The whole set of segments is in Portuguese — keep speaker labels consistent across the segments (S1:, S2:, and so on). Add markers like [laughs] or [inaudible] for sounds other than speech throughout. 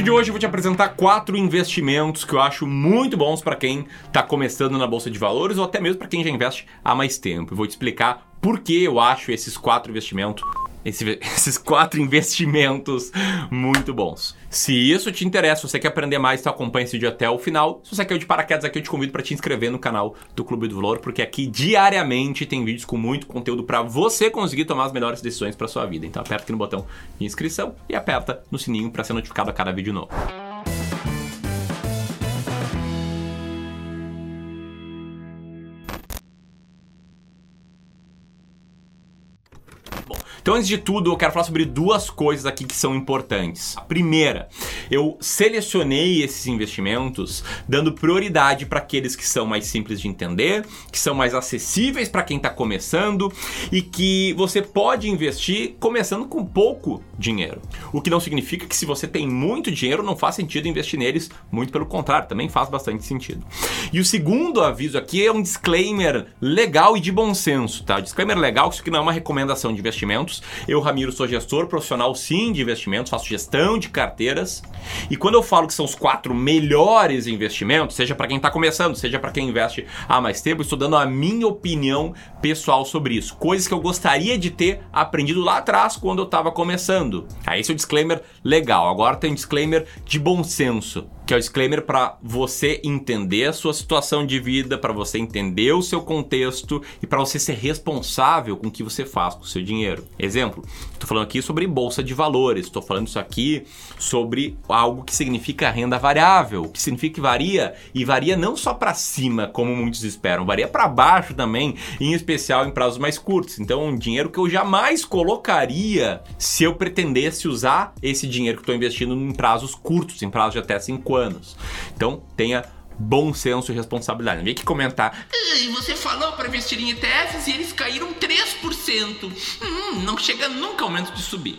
S1: vídeo de hoje eu vou te apresentar quatro investimentos que eu acho muito bons para quem está começando na bolsa de valores ou até mesmo para quem já investe há mais tempo. Eu vou te explicar por que eu acho esses quatro investimentos esse, [laughs] esses quatro investimentos muito bons. Se isso te interessa, se você quer aprender mais, então acompanha esse vídeo até o final. Se você quer de paraquedas aqui, eu te convido para te inscrever no canal do Clube do Valor, porque aqui diariamente tem vídeos com muito conteúdo para você conseguir tomar as melhores decisões para sua vida. Então aperta aqui no botão de inscrição e aperta no sininho para ser notificado a cada vídeo novo. Então, antes de tudo, eu quero falar sobre duas coisas aqui que são importantes. A primeira, eu selecionei esses investimentos dando prioridade para aqueles que são mais simples de entender, que são mais acessíveis para quem está começando e que você pode investir começando com pouco dinheiro. O que não significa que se você tem muito dinheiro não faz sentido investir neles, muito pelo contrário, também faz bastante sentido. E o segundo aviso aqui é um disclaimer legal e de bom senso, tá? Disclaimer legal, isso aqui não é uma recomendação de investimento Eu, Ramiro, sou gestor profissional sim de investimentos, faço gestão de carteiras. E quando eu falo que são os quatro melhores investimentos, seja para quem está começando, seja para quem investe há mais tempo, estou dando a minha opinião pessoal sobre isso. Coisas que eu gostaria de ter aprendido lá atrás quando eu estava começando. Aí esse é o disclaimer legal. Agora tem um disclaimer de bom senso que é o disclaimer para você entender a sua situação de vida, para você entender o seu contexto e para você ser responsável com o que você faz com o seu dinheiro. Exemplo, estou falando aqui sobre bolsa de valores, estou falando isso aqui sobre algo que significa renda variável, que significa que varia e varia não só para cima, como muitos esperam, varia para baixo também, em especial em prazos mais curtos. Então, um dinheiro que eu jamais colocaria se eu pretendesse usar esse dinheiro que estou investindo em prazos curtos, em prazos de até 5 anos anos. Então tenha bom senso e responsabilidade. Não vem aqui comentar.
S2: E você falou para investir em ETFs e eles caíram 3%. Hum, não chega nunca ao momento de subir.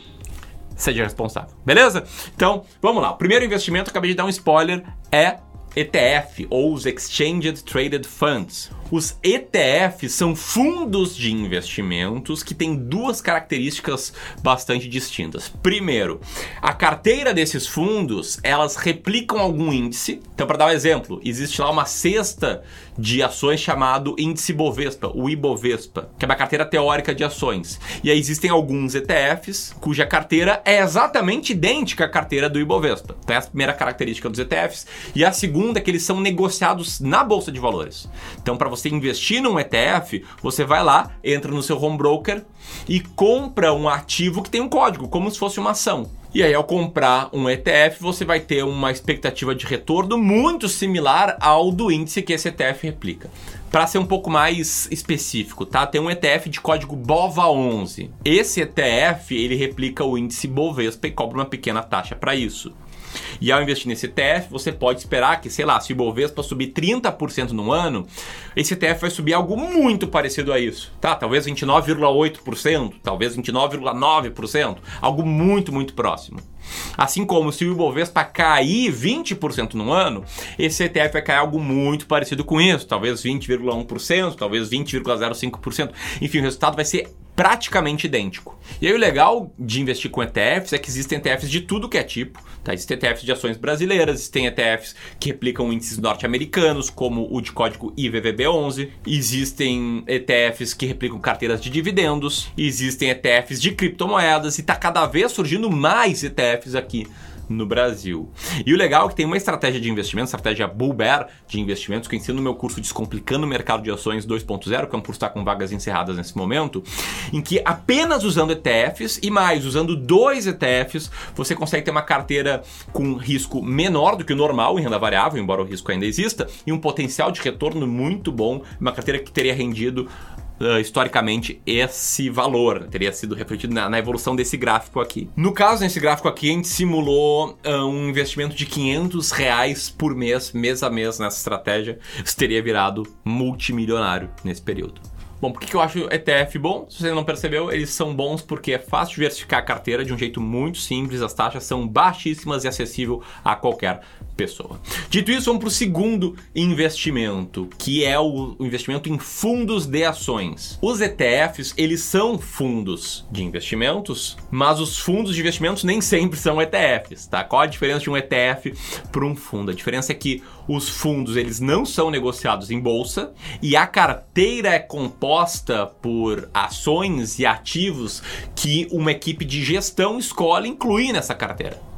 S1: Seja responsável, beleza? Então, vamos lá. O primeiro investimento, acabei de dar um spoiler, é ETF ou os Exchanged Traded Funds. Os ETFs são fundos de investimentos que têm duas características bastante distintas. Primeiro, a carteira desses fundos, elas replicam algum índice. Então, para dar um exemplo, existe lá uma cesta de ações chamado índice Bovespa, o Ibovespa, que é uma carteira teórica de ações. E aí existem alguns ETFs cuja carteira é exatamente idêntica à carteira do Ibovespa. Então, essa é a primeira característica dos ETFs. E a segunda é que eles são negociados na bolsa de valores. Então, para você você investir num ETF, você vai lá, entra no seu home broker e compra um ativo que tem um código, como se fosse uma ação. E aí, ao comprar um ETF, você vai ter uma expectativa de retorno muito similar ao do índice que esse ETF replica. Para ser um pouco mais específico, tá? Tem um ETF de código BOVA11. Esse ETF, ele replica o índice Bovespa e cobra uma pequena taxa para isso. E ao investir nesse ETF, você pode esperar que, sei lá, se o Ibovespa subir 30% no ano, esse ETF vai subir algo muito parecido a isso, tá? Talvez 29,8%, talvez 29,9%, algo muito, muito próximo. Assim como se o Ibovespa cair 20% no ano, esse ETF vai cair algo muito parecido com isso, talvez 20,1%, talvez 20,05%. Enfim, o resultado vai ser praticamente idêntico. E aí o legal de investir com ETFs é que existem ETFs de tudo que é tipo. Tá? Existem ETFs de ações brasileiras, existem ETFs que replicam índices norte-americanos, como o de código IVVB11, existem ETFs que replicam carteiras de dividendos, existem ETFs de criptomoedas e está cada vez surgindo mais ETFs aqui no Brasil. E o legal é que tem uma estratégia de investimento, estratégia Bull Bear de investimentos, que eu ensino no meu curso Descomplicando o Mercado de Ações 2.0, que é um curso que está com vagas encerradas nesse momento, em que apenas usando ETFs e mais usando dois ETFs, você consegue ter uma carteira com risco menor do que o normal em renda variável, embora o risco ainda exista, e um potencial de retorno muito bom, uma carteira que teria rendido uh, historicamente esse valor, teria sido refletido na, na, evolução desse gráfico aqui. No caso, nesse gráfico aqui, a gente simulou uh, um investimento de 500 reais por mês, mês a mês nessa estratégia. Isso teria virado multimilionário nesse período. Bom, por que eu acho ETF bom? Se você não percebeu, eles são bons porque é fácil diversificar a carteira de um jeito muito simples, as taxas são baixíssimas e acessível a qualquer pessoa. Dito isso, vamos para o segundo investimento, que é o investimento em fundos de ações. Os ETFs, eles são fundos de investimentos, mas os fundos de investimentos nem sempre são ETFs, tá? Qual a diferença de um ETF para um fundo? A diferença é que os fundos, eles não são negociados em bolsa e a carteira é composta por ações e ativos que uma equipe de gestão escolhe incluir nessa carteira.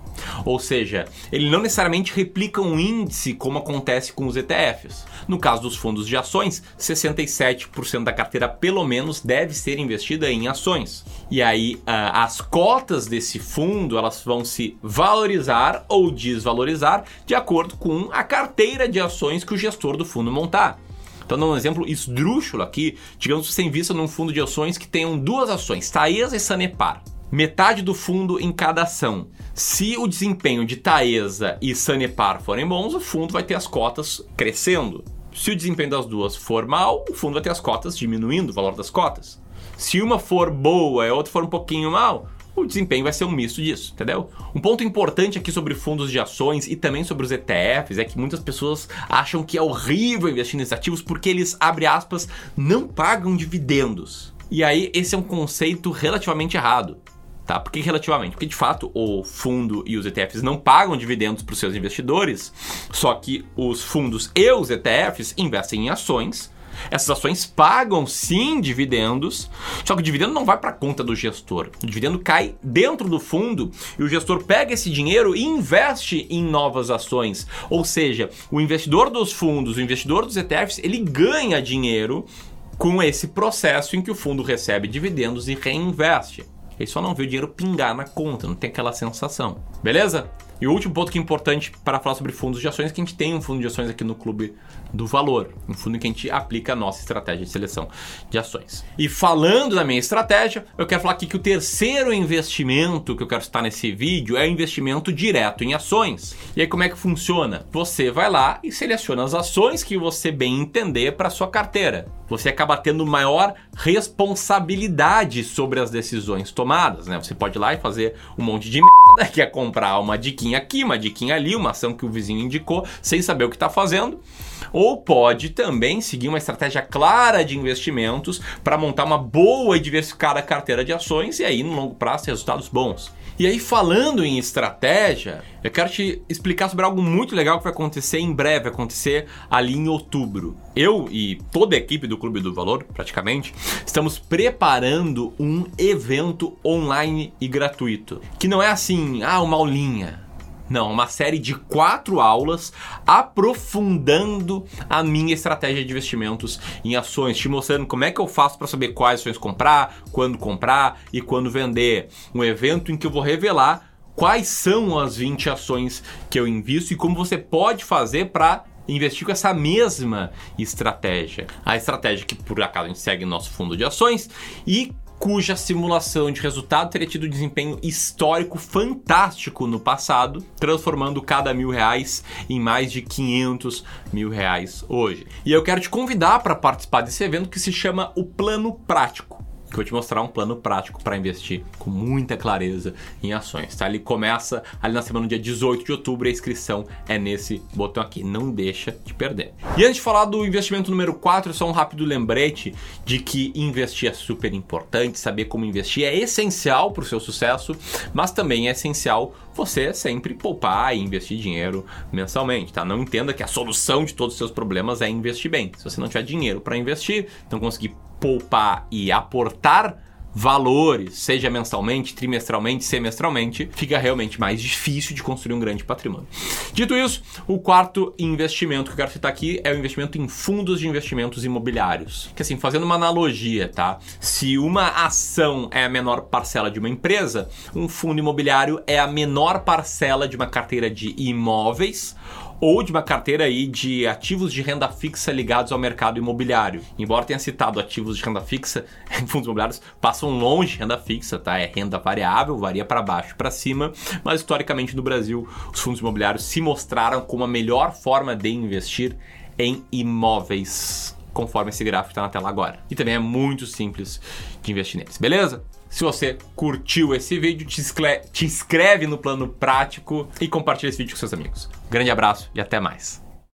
S1: Ou seja, ele não necessariamente replica um índice como acontece com os ETFs. No caso dos fundos de ações, 67% da carteira pelo menos deve ser investida em ações. E aí as cotas desse fundo elas vão se valorizar ou desvalorizar de acordo com a carteira de ações que o gestor do fundo montar. Então, dando um exemplo esdrúxulo aqui, digamos que você invista num fundo de ações que tenham duas ações, Taesa e Sanepar metade do fundo em cada ação. Se o desempenho de Taesa e Sanepar forem bons, o fundo vai ter as cotas crescendo. Se o desempenho das duas for mal, o fundo vai ter as cotas diminuindo o valor das cotas. Se uma for boa e a outra for um pouquinho mal, o desempenho vai ser um misto disso, entendeu? Um ponto importante aqui sobre fundos de ações e também sobre os ETFs é que muitas pessoas acham que é horrível investir nesses ativos porque eles, abre aspas, não pagam dividendos. E aí, esse é um conceito relativamente errado. Tá? Por que relativamente? Porque de fato o fundo e os ETFs não pagam dividendos para os seus investidores, só que os fundos e os ETFs investem em ações. Essas ações pagam sim dividendos, só que o dividendo não vai para a conta do gestor. O dividendo cai dentro do fundo e o gestor pega esse dinheiro e investe em novas ações. Ou seja, o investidor dos fundos, o investidor dos ETFs, ele ganha dinheiro com esse processo em que o fundo recebe dividendos e reinveste. Ele só não vê o dinheiro pingar na conta, não tem aquela sensação. Beleza? E o último ponto que é importante para falar sobre fundos de ações é que a gente tem um fundo de ações aqui no Clube do Valor, um fundo em que a gente aplica a nossa estratégia de seleção de ações. E falando da minha estratégia, eu quero falar aqui que o terceiro investimento que eu quero citar nesse vídeo é o investimento direto em ações. E aí como é que funciona? Você vai lá e seleciona as ações que você bem entender para sua carteira. Você acaba tendo maior responsabilidade sobre as decisões tomadas, né? Você pode ir lá e fazer um monte de merda, [laughs] que é comprar uma diquinha aqui, uma diquinha ali, uma ação que o vizinho indicou, sem saber o que está fazendo. Ou pode também seguir uma estratégia clara de investimentos para montar uma boa e diversificada carteira de ações e aí no longo prazo resultados bons. E aí, falando em estratégia, eu quero te explicar sobre algo muito legal que vai acontecer em breve, acontecer ali em outubro. Eu e toda a equipe do Clube do Valor, praticamente, estamos preparando um evento online e gratuito. Que não é assim, ah, uma aulinha. Não, uma série de quatro aulas aprofundando a minha estratégia de investimentos em ações, te mostrando como é que eu faço para saber quais ações comprar, quando comprar e quando vender. Um evento em que eu vou revelar quais são as 20 ações que eu invisto e como você pode fazer para investir com essa mesma estratégia. A estratégia que por acaso a gente segue no nosso fundo de ações e cuja simulação de resultado teria tido um desempenho histórico fantástico no passado, transformando cada mil reais em mais de 500 mil reais hoje. E eu quero te convidar para participar desse evento que se chama o Plano Prático que eu vou te mostrar um plano prático para investir com muita clareza em ações, tá? Ele começa ali na semana do dia 18 de outubro a inscrição é nesse botão aqui, não deixa de perder. E antes de falar do investimento número 4, só um rápido lembrete de que investir é super importante, saber como investir é essencial para o seu sucesso, mas também é essencial você sempre poupar e investir dinheiro mensalmente, tá? Não entenda que a solução de todos os seus problemas é investir bem. Se você não tiver dinheiro para investir, não conseguir poupar e aportar valores, seja mensalmente, trimestralmente, semestralmente, fica realmente mais difícil de construir um grande patrimônio. Dito isso, o quarto investimento que eu quero citar aqui é o investimento em fundos de investimentos imobiliários. Que assim, fazendo uma analogia, tá? Se uma ação é a menor parcela de uma empresa, um fundo imobiliário é a menor parcela de uma carteira de imóveis ou de uma carteira aí de ativos de renda fixa ligados ao mercado imobiliário. Embora tenha citado ativos de renda fixa, [laughs] fundos imobiliários passam longe de renda fixa, tá? É renda variável, varia para baixo, para cima, mas historicamente no Brasil os fundos imobiliários se mostraram como a melhor forma de investir em imóveis conforme esse gráfico está na tela agora. E também é muito simples de investir neles, beleza? Se você curtiu esse vídeo, te, te inscreve no plano prático e compartilha esse vídeo com seus amigos. Grande abraço e até mais.